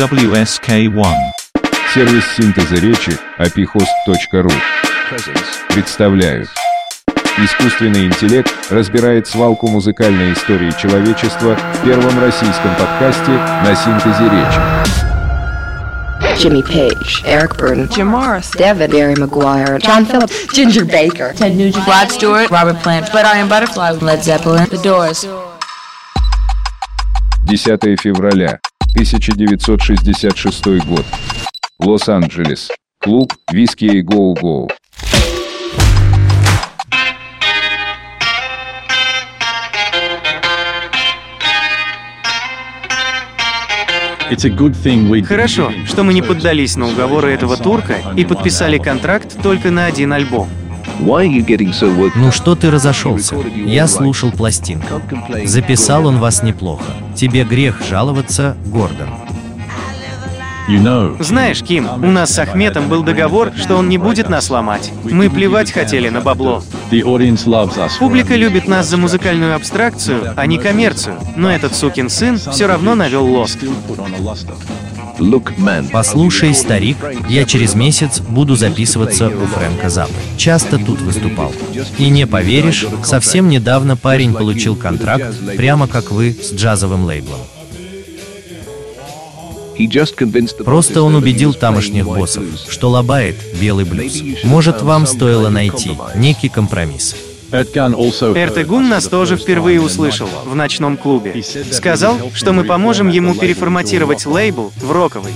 WSK1. Сервис синтеза речи apihost.ru представляют. Искусственный интеллект разбирает свалку музыкальной истории человечества в первом российском подкасте на синтезе речи. Jimmy Page, Eric Burden, Jim Morris, David, Barry McGuire, John Phillips, Ginger Baker, Ted Nugent, Rod Stewart, Robert Plant, But I Am Butterfly, Led Zeppelin, The Doors. 10 февраля 1966 год. Лос-Анджелес. Клуб «Виски и Гоу-Гоу». Хорошо, что мы не поддались на уговоры этого турка и подписали контракт только на один альбом. Ну что ты разошелся? Я слушал пластинку. Записал он вас неплохо. Тебе грех жаловаться, Гордон. Знаешь, Ким, у нас с Ахметом был договор, что он не будет нас ломать. Мы плевать хотели на бабло. Публика любит нас за музыкальную абстракцию, а не коммерцию. Но этот сукин сын все равно навел лоск. Послушай, старик, я через месяц буду записываться у Фрэнка Заппы. Часто тут выступал. И не поверишь, совсем недавно парень получил контракт, прямо как вы, с джазовым лейблом. Просто он убедил тамошних боссов, что лобает белый блюз. Может, вам стоило найти некий компромисс. Эртегун нас тоже впервые услышал в ночном клубе. Сказал, что мы поможем ему переформатировать лейбл в роковый.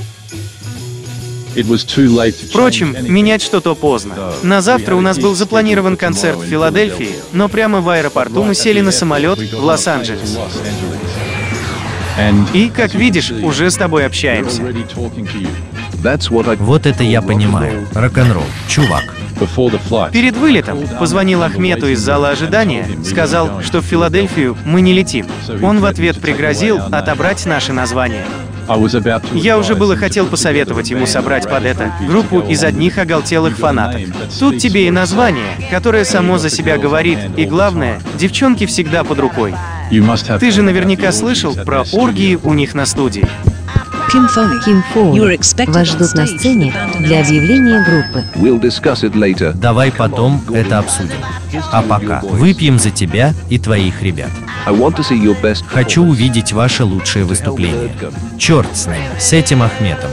Впрочем, менять что-то поздно. На завтра у нас был запланирован концерт в Филадельфии, но прямо в аэропорту мы сели на самолет в Лос-Анджелес. И, как видишь, уже с тобой общаемся. Вот это я понимаю. Рок-н-ролл, чувак. Перед вылетом позвонил Ахмету из зала ожидания, сказал, что в Филадельфию мы не летим. Он в ответ пригрозил отобрать наше название. Я уже было хотел посоветовать ему собрать под это группу из одних оголтелых фанатов. Тут тебе и название, которое само за себя говорит, и главное, девчонки всегда под рукой. Ты же наверняка слышал про оргии у них на студии. Вас ждут на сцене для объявления группы. Давай потом это обсудим. А пока выпьем за тебя и твоих ребят. Хочу увидеть ваше лучшее выступление. Черт с ним, с этим Ахметом.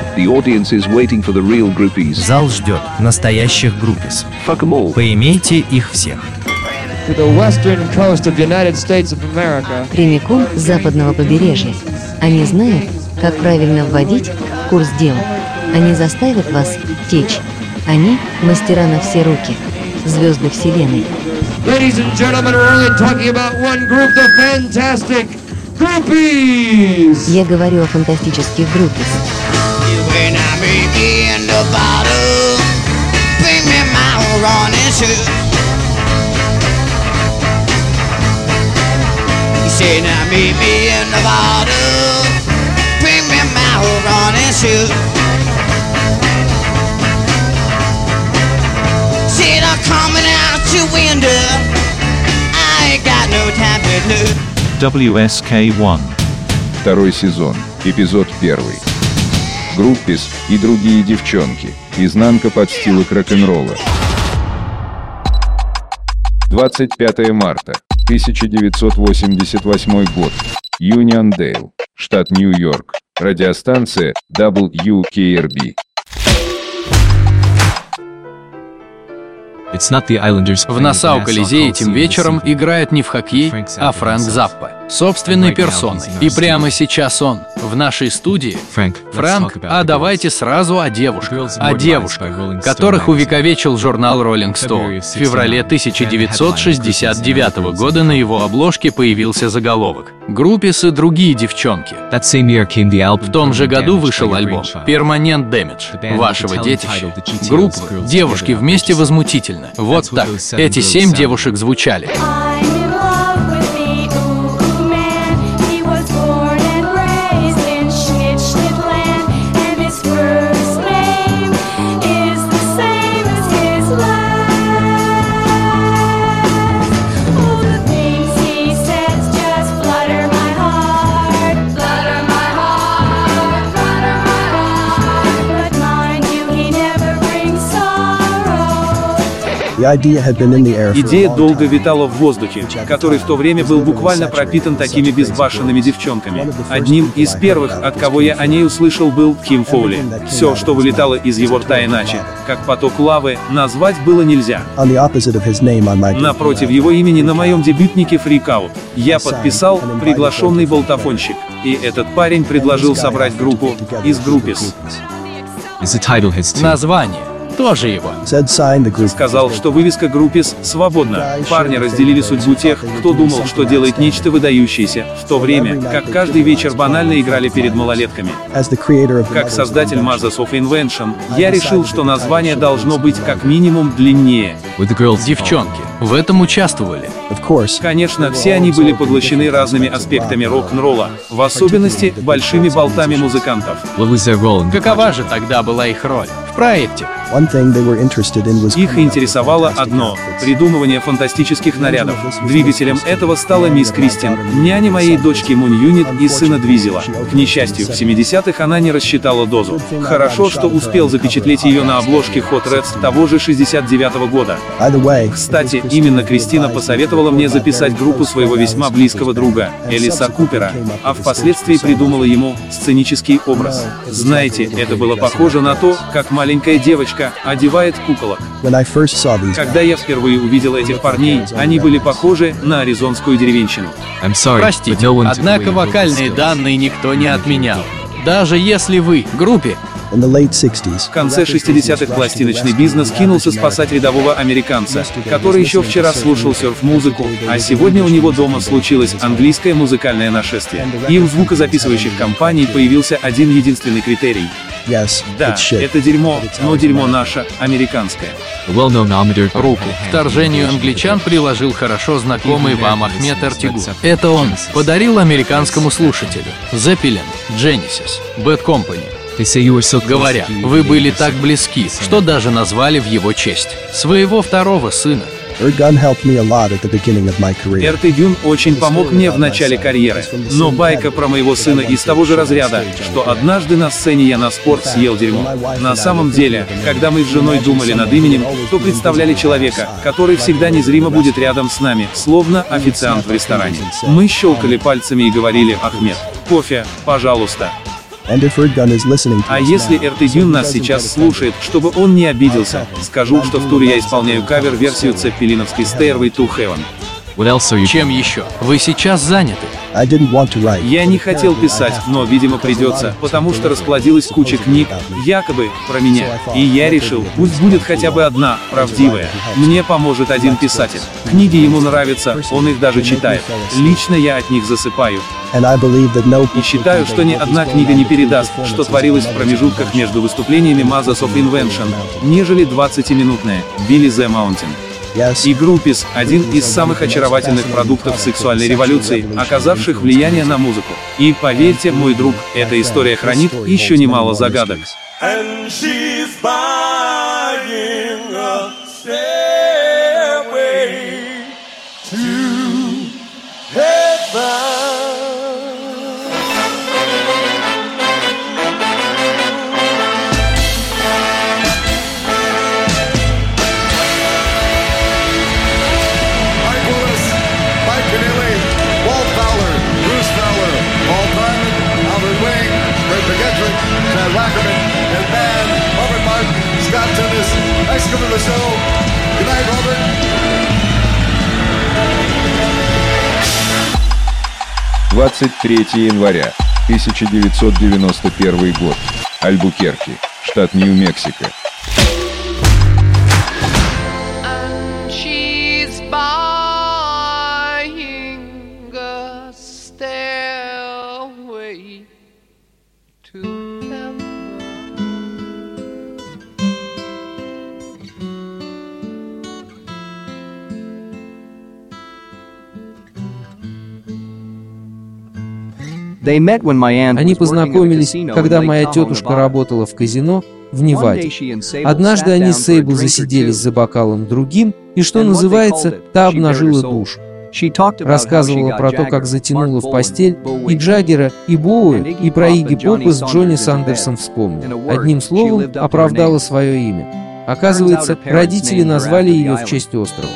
Зал ждет настоящих группис. Поимейте их всех. Прямиком с западного побережья. Они знают, как правильно вводить в курс дела. Они заставят вас течь. Они – мастера на все руки, звезды вселенной. Ladies and gentlemen, we're only talking about one group, the fantastic Groupies! Я говорю о фантастических группах. When I meet you in the bottle, bring me my running shoes. You say now meet me in the bottle, bring my running shoes. Said I'm coming out your window, I ain't got no time to lose. WSK1. Второй сезон. Эпизод первый. Группис и другие девчонки. Изнанка подстилок рок-н-ролла. 25 марта 1988 год. Юниондейл, штат Нью-Йорк. Радиостанция WKRB. В Нассау Колизее этим вечером играет не в хоккей, а Фрэнк Заппа. Собственной персоной. И прямо сейчас он, в нашей студии. Фрэнк, а давайте сразу о девушках. О девушках, которых увековечил журнал Rolling Stone. В феврале 1969 года на его обложке появился заголовок. Группис и другие девчонки. В том же году вышел альбом Permanent Damage вашего детища. Группа «Девушки вместе возмутительно». Вот так. Эти семь девушек звучали. Идея долго витала в воздухе, который в то время был буквально пропитан такими безбашенными девчонками. Одним из первых, от кого я о ней услышал, был Ким Фоули. Все, что вылетало из его рта иначе, как поток лавы, назвать было нельзя. Напротив его имени на моем дебютнике Freak Out я подписал «Приглашенный болтофонщик», и этот парень предложил собрать группу из группис. Название тоже его. Сказал, что вывеска Группис свободна. Парни разделили судьбу тех, кто думал, что делает нечто выдающееся, в то время, как каждый вечер банально играли перед малолетками. Как создатель Mazas of Invention, я решил, что название должно быть как минимум длиннее. Девчонки в этом участвовали. Конечно, все они были поглощены разными аспектами рок-н-ролла, в особенности большими болтами музыкантов. Какова же тогда была их роль в проекте? Их интересовало одно — придумывание фантастических нарядов. Двигателем этого стала мисс Кристин, няня моей дочки Мун Юнит и сына Двизела. К несчастью, в 70-х она не рассчитала дозу. Хорошо, что успел запечатлеть ее на обложке Hot Reds того же 69-го года. Кстати, именно Кристина посоветовала мне записать группу своего весьма близкого друга, Элиса Купера, а впоследствии придумала ему сценический образ. Знаете, это было похоже на то, как маленькая девочка одевает куколок. Когда я впервые увидел этих парней, они были похожи на аризонскую деревенщину. Простите, однако вокальные данные никто не отменял. Даже если вы в группе, в конце 60-х пластиночный бизнес кинулся спасать рядового американца, который еще вчера слушал серф-музыку, а сегодня у него дома случилось английское музыкальное нашествие. И у звукозаписывающих компаний появился один единственный критерий. Да, это дерьмо, но дерьмо наше, американское. Руку к вторжению англичан приложил хорошо знакомый вам Ахмед Артигу. Это он подарил американскому слушателю. Zeppelin, Genesis, Bad Company, Говоря, вы были так близки, что даже назвали в его честь своего второго сына. Эрт Дюн очень помог мне в начале карьеры, но байка про моего сына из того же разряда, что однажды на сцене я на спорт съел дерьмо. На самом деле, когда мы с женой думали над именем, то представляли человека, который всегда незримо будет рядом с нами, словно официант в ресторане. Мы щелкали пальцами и говорили «Ахмед, кофе, пожалуйста». А если Эртедюн нас сейчас слушает, чтобы он не обиделся, скажу, что в туре я исполняю кавер-версию Цеппелиновской Stairway to Heaven. Чем еще? Вы сейчас заняты. Я не хотел писать, но, видимо, придется, потому что расплодилась куча книг, якобы, про меня. И я решил, пусть будет хотя бы одна, правдивая. Мне поможет один писатель. Книги ему нравятся, он их даже читает. Лично я от них засыпаю. И считаю, что ни одна книга не передаст, что творилось в промежутках между выступлениями Mazas of Invention, нежели 20-минутная Billy the Mountain. И Группис – один из самых очаровательных продуктов сексуальной революции, оказавших влияние на музыку. И поверьте, мой друг, эта история хранит еще немало загадок. Coming to the show. Good night, Robert. Двадцать третье января 1991 год. Альбукерки, штат Нью-Мексико. Они познакомились, когда моя тетушка работала в казино в Неваде. Однажды они с Сейбл засиделись за бокалом другим, и, что называется, та обнажила душ. Рассказывала про то, как затянула в постель и Джаггера, и Боуэ, и про Иги Попа с Джонни Сандерсом вспомнил. Одним словом, оправдала свое имя. Оказывается, родители назвали ее в честь острова.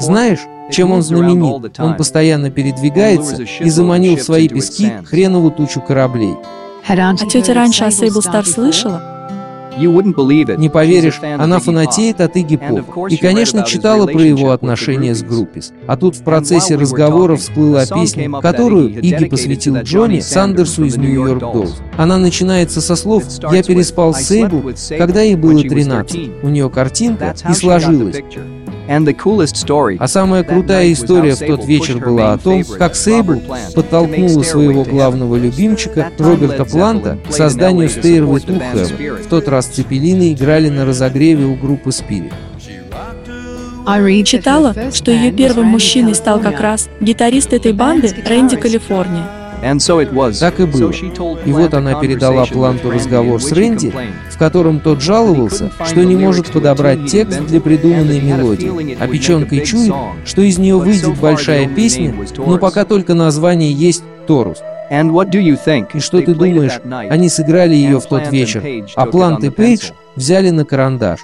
Знаешь, чем он знаменит? Он постоянно передвигается и заманил в свои пески хренову тучу кораблей. А тетя раньше о Сейбл Стар слышала? Не поверишь, она фанатеет от Игги Попа. И, конечно, читала про его отношения с Группис. А тут в процессе разговора всплыла песня, которую Игги посвятил Джонни Сандерсу из Нью-Йорк Доллс. Она начинается со слов «Я переспал с Сейбл, когда ей было 13». У нее картинка и сложилась. А самая крутая история в тот вечер была о том, как Сейбл подтолкнула своего главного любимчика Роберта Планта к созданию Stairway to Heaven. В тот раз Цепелины играли на разогреве у группы Spirit. Читала, что ее первым мужчиной стал как раз гитарист этой банды Рэнди Калифорния. Так и было. И вот она передала Планту разговор с Рэнди, в котором тот жаловался, что не может подобрать текст для придуманной мелодии, а печенкой чует, что из нее выйдет большая песня, но пока только название есть «Торус». И что ты думаешь, они сыграли ее в тот вечер, а Плант и Пейдж взяли на карандаш.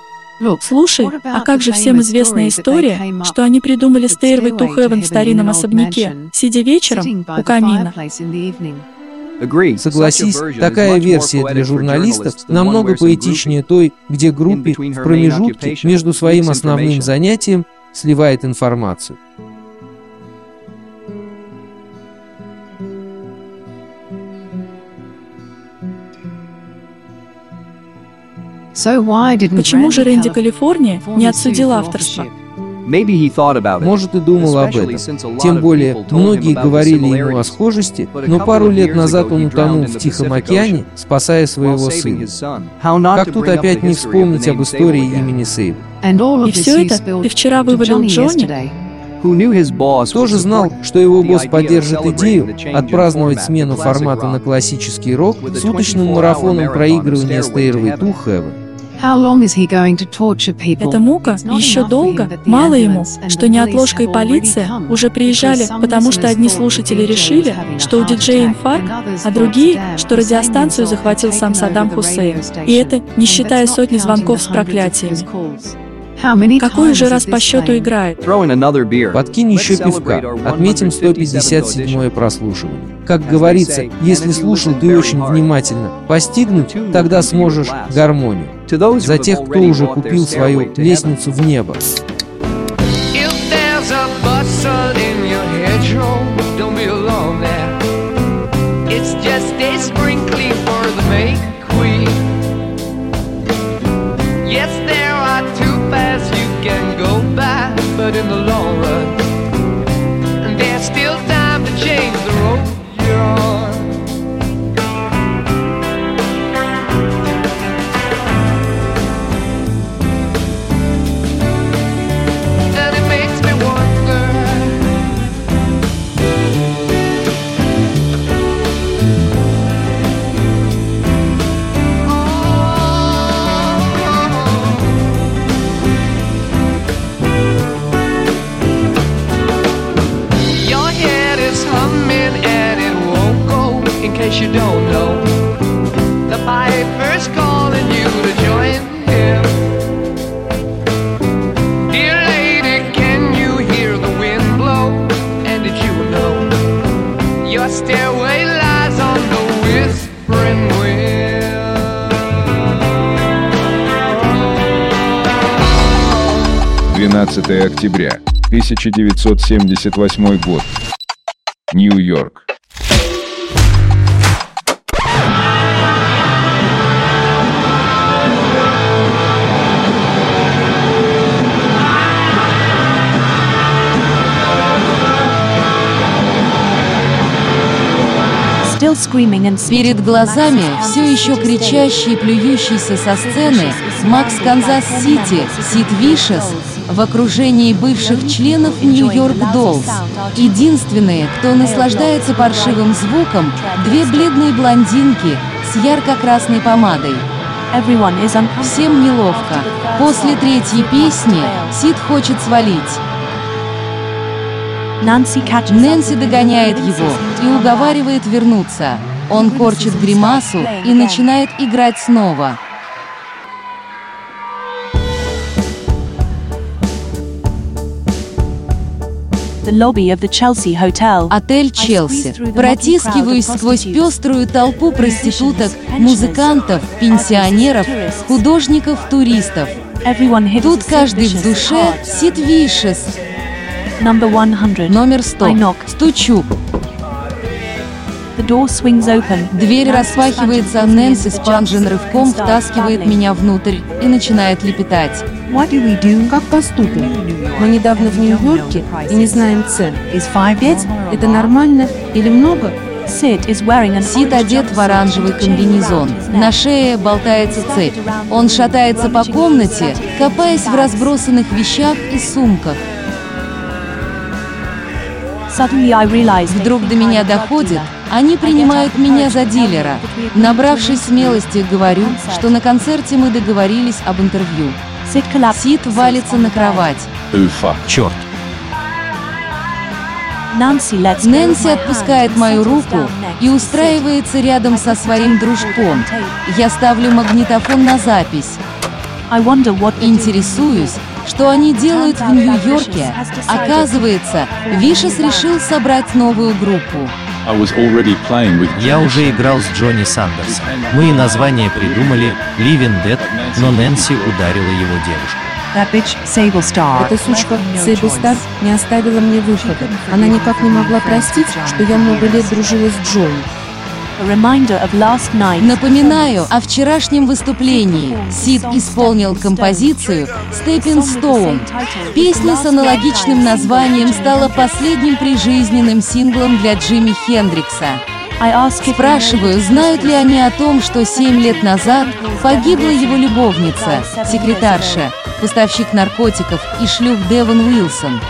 Слушай, а как же всем известная история, что они придумали Stairway to Heaven в старинном особняке, сидя вечером у камина? Согласись, такая версия для журналистов намного поэтичнее той, где группе в промежутке между своим основным занятием сливает информацию. Почему же Рэнди Калифорния не отсудил авторство? Может, и думал об этом. Тем более, многие говорили ему о схожести, но пару лет назад он утонул в Тихом океане, спасая своего сына. Как тут опять не вспомнить об истории имени Сейб? И все это ты вчера вывалил Джонни? Тоже знал, что его босс поддержит идею отпраздновать смену формата на классический рок с уточным марафоном проигрывания Stairway to Heaven. Эта мука еще долго, мало ему, что неотложка и полиция уже приезжали, потому что одни слушатели решили, что у диджея инфаркт, а другие, что радиостанцию захватил сам Саддам Хусейн. И это не считая сотни звонков с проклятиями. Какой уже раз по счету играет? Подкинь еще пивка. Отметим 157-е прослушивание. Как говорится, если слушал ты очень внимательно, постигнуть, тогда сможешь гармонию. За тех, кто уже купил свою лестницу в небо. in the long case you don't know, the piper's calling you to join him. Dear lady, can you hear the wind blow? And did you know your stairway lies on the whispering wind? 12 октября, 1978 год. Нью-Йорк. Перед глазами все еще кричащий и плюющийся со сцены Max's Kansas City, Сид Вишес, в окружении бывших членов Нью-Йорк Доллс. Единственные, кто наслаждается паршивым звуком, две бледные блондинки с ярко-красной помадой. Всем неловко. После третьей песни Сид хочет свалить. Нэнси догоняет его и уговаривает вернуться. Он корчит гримасу и начинает играть снова. Отель Челси. Протискиваюсь сквозь пеструю толпу проституток, музыкантов, пенсионеров, художников, туристов. Тут каждый в душе сит вишес, Номер 100. Стучу. Дверь распахивается, Нэнси с Панжин рывком втаскивает меня внутрь и начинает лепетать. Как поступим? Мы недавно в Нью-Йорке и не знаем цен. Пять – это нормально или много? Сид одет в оранжевый комбинезон. На шее болтается цепь. Он шатается по комнате, копаясь в разбросанных вещах и сумках. Вдруг до меня доходит, они принимают меня за дилера. Набравшись смелости, говорю, что на концерте мы договорились об интервью. Сид валится на кровать. Уфа. Черт. Нэнси отпускает мою руку и устраивается рядом со своим дружком. Я ставлю магнитофон на запись. Интересуюсь, что они делают в Нью-Йорке. Оказывается, Вишес решил собрать новую группу. Я уже играл с Джонни Сандерсом. Мы и название придумали «Living Dead», но Нэнси ударила его девушку. Эта сучка Сейбл Стар не оставила мне выхода. Она никак не могла простить, что я много лет дружила с Джонни. Напоминаю о вчерашнем выступлении. Сид исполнил композицию «Stepping Stone». Песня с аналогичным названием стала последним прижизненным синглом для Джимми Хендрикса. Спрашиваю, знают ли они о том, что семь лет назад погибла его любовница, секретарша, поставщик наркотиков и шлюх Девон Уилсон.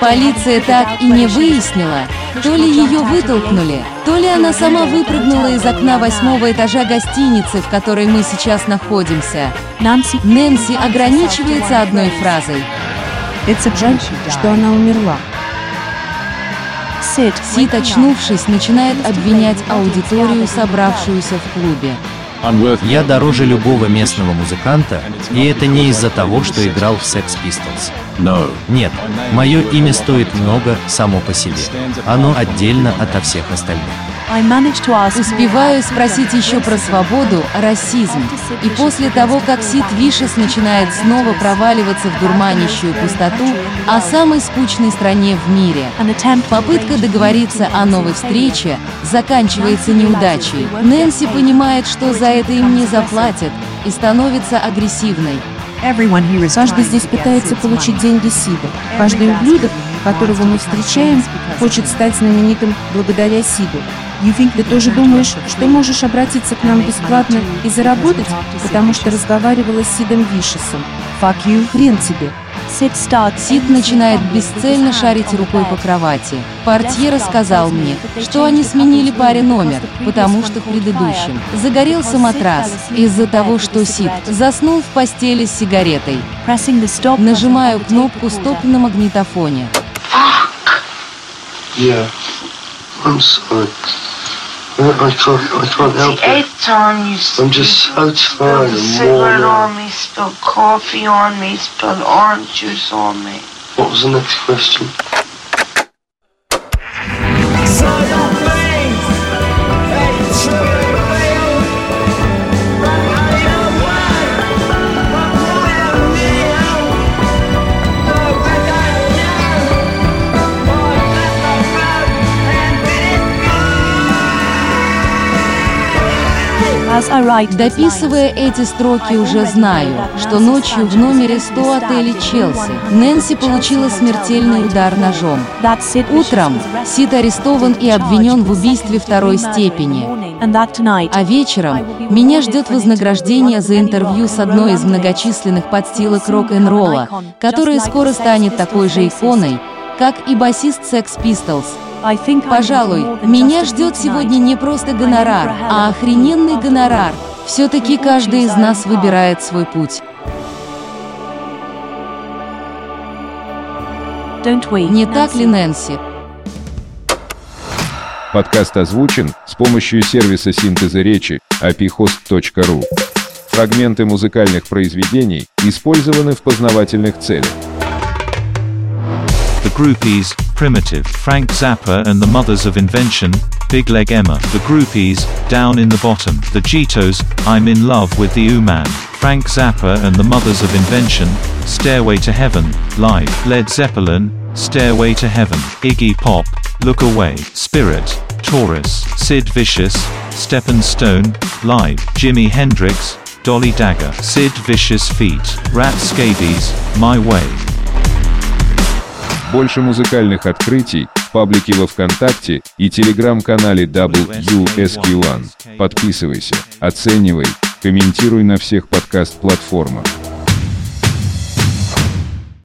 Полиция так и не выяснила, то ли ее вытолкнули, то ли она сама выпрыгнула из окна восьмого этажа гостиницы, в которой мы сейчас находимся. Нэнси ограничивается одной фразой. Жаль, что она умерла. Сид, очнувшись, начинает обвинять аудиторию, собравшуюся в клубе. Я дороже любого местного музыканта, и это не из-за того, что играл в Sex Pistols. Нет, мое имя стоит много само по себе. Оно отдельно ото всех остальных. Успеваю спросить еще про свободу, расизм. И после того, как Сид Вишес начинает снова проваливаться в дурманящую пустоту о самой скучной стране в мире, попытка договориться о новой встрече заканчивается неудачей. Нэнси понимает, что за это им не заплатят, и становится агрессивной. Каждый здесь пытается получить деньги Сида. Каждый ублюдок, которого мы встречаем, хочет стать знаменитым благодаря Сиду. Ты тоже думаешь, что можешь обратиться к нам бесплатно и заработать, потому что разговаривала с Сидом Вишесом? Fuck you, хрен тебе. Сид начинает бесцельно шарить рукой по кровати. Портье рассказал мне, что они сменили паре номер, потому что в предыдущем загорелся матрас из-за того, что Сид заснул в постели с сигаретой. Нажимаю кнопку «Стоп» на магнитофоне. Yeah, I'm sorry. I, can't, I can't help the eighth time you I'm just so tired and cigarette on me, spilled coffee on me, spilled orange juice on me. What was the next question? Дописывая эти строки, уже знаю, что ночью в номере 100 отеля Челси Нэнси получила смертельный удар ножом. Утром Сид арестован и обвинен в убийстве второй степени. А вечером меня ждет вознаграждение за интервью с одной из многочисленных подстилок рок-н-ролла, которая скоро станет такой же иконой, как и басист Sex Pistols – Пожалуй, меня ждет сегодня не просто гонорар, а охрененный гонорар. Все-таки каждый из нас выбирает свой путь. Не так ли, Нэнси? Подкаст озвучен с помощью сервиса синтеза речи apihost.ru. Фрагменты музыкальных произведений использованы в познавательных целях. Groupies, Primitive, Frank Zappa and the Mothers of Invention, Big Leg Emma, The Groupies, Down in the Bottom, The Jitos, I'm in Love with the U-Man, Frank Zappa and the Mothers of Invention, Stairway to Heaven, Live, Led Zeppelin, Stairway to Heaven, Iggy Pop, Look Away, Spirit, Taurus, Sid Vicious, Stephen Stone, Live, Jimi Hendrix, Dolly Dagger, Sid Vicious Feet, Rat Scabies, My Way. Больше музыкальных открытий в паблике во Вконтакте и телеграм-канале WSQ1. Подписывайся, оценивай, комментируй на всех подкаст-платформах.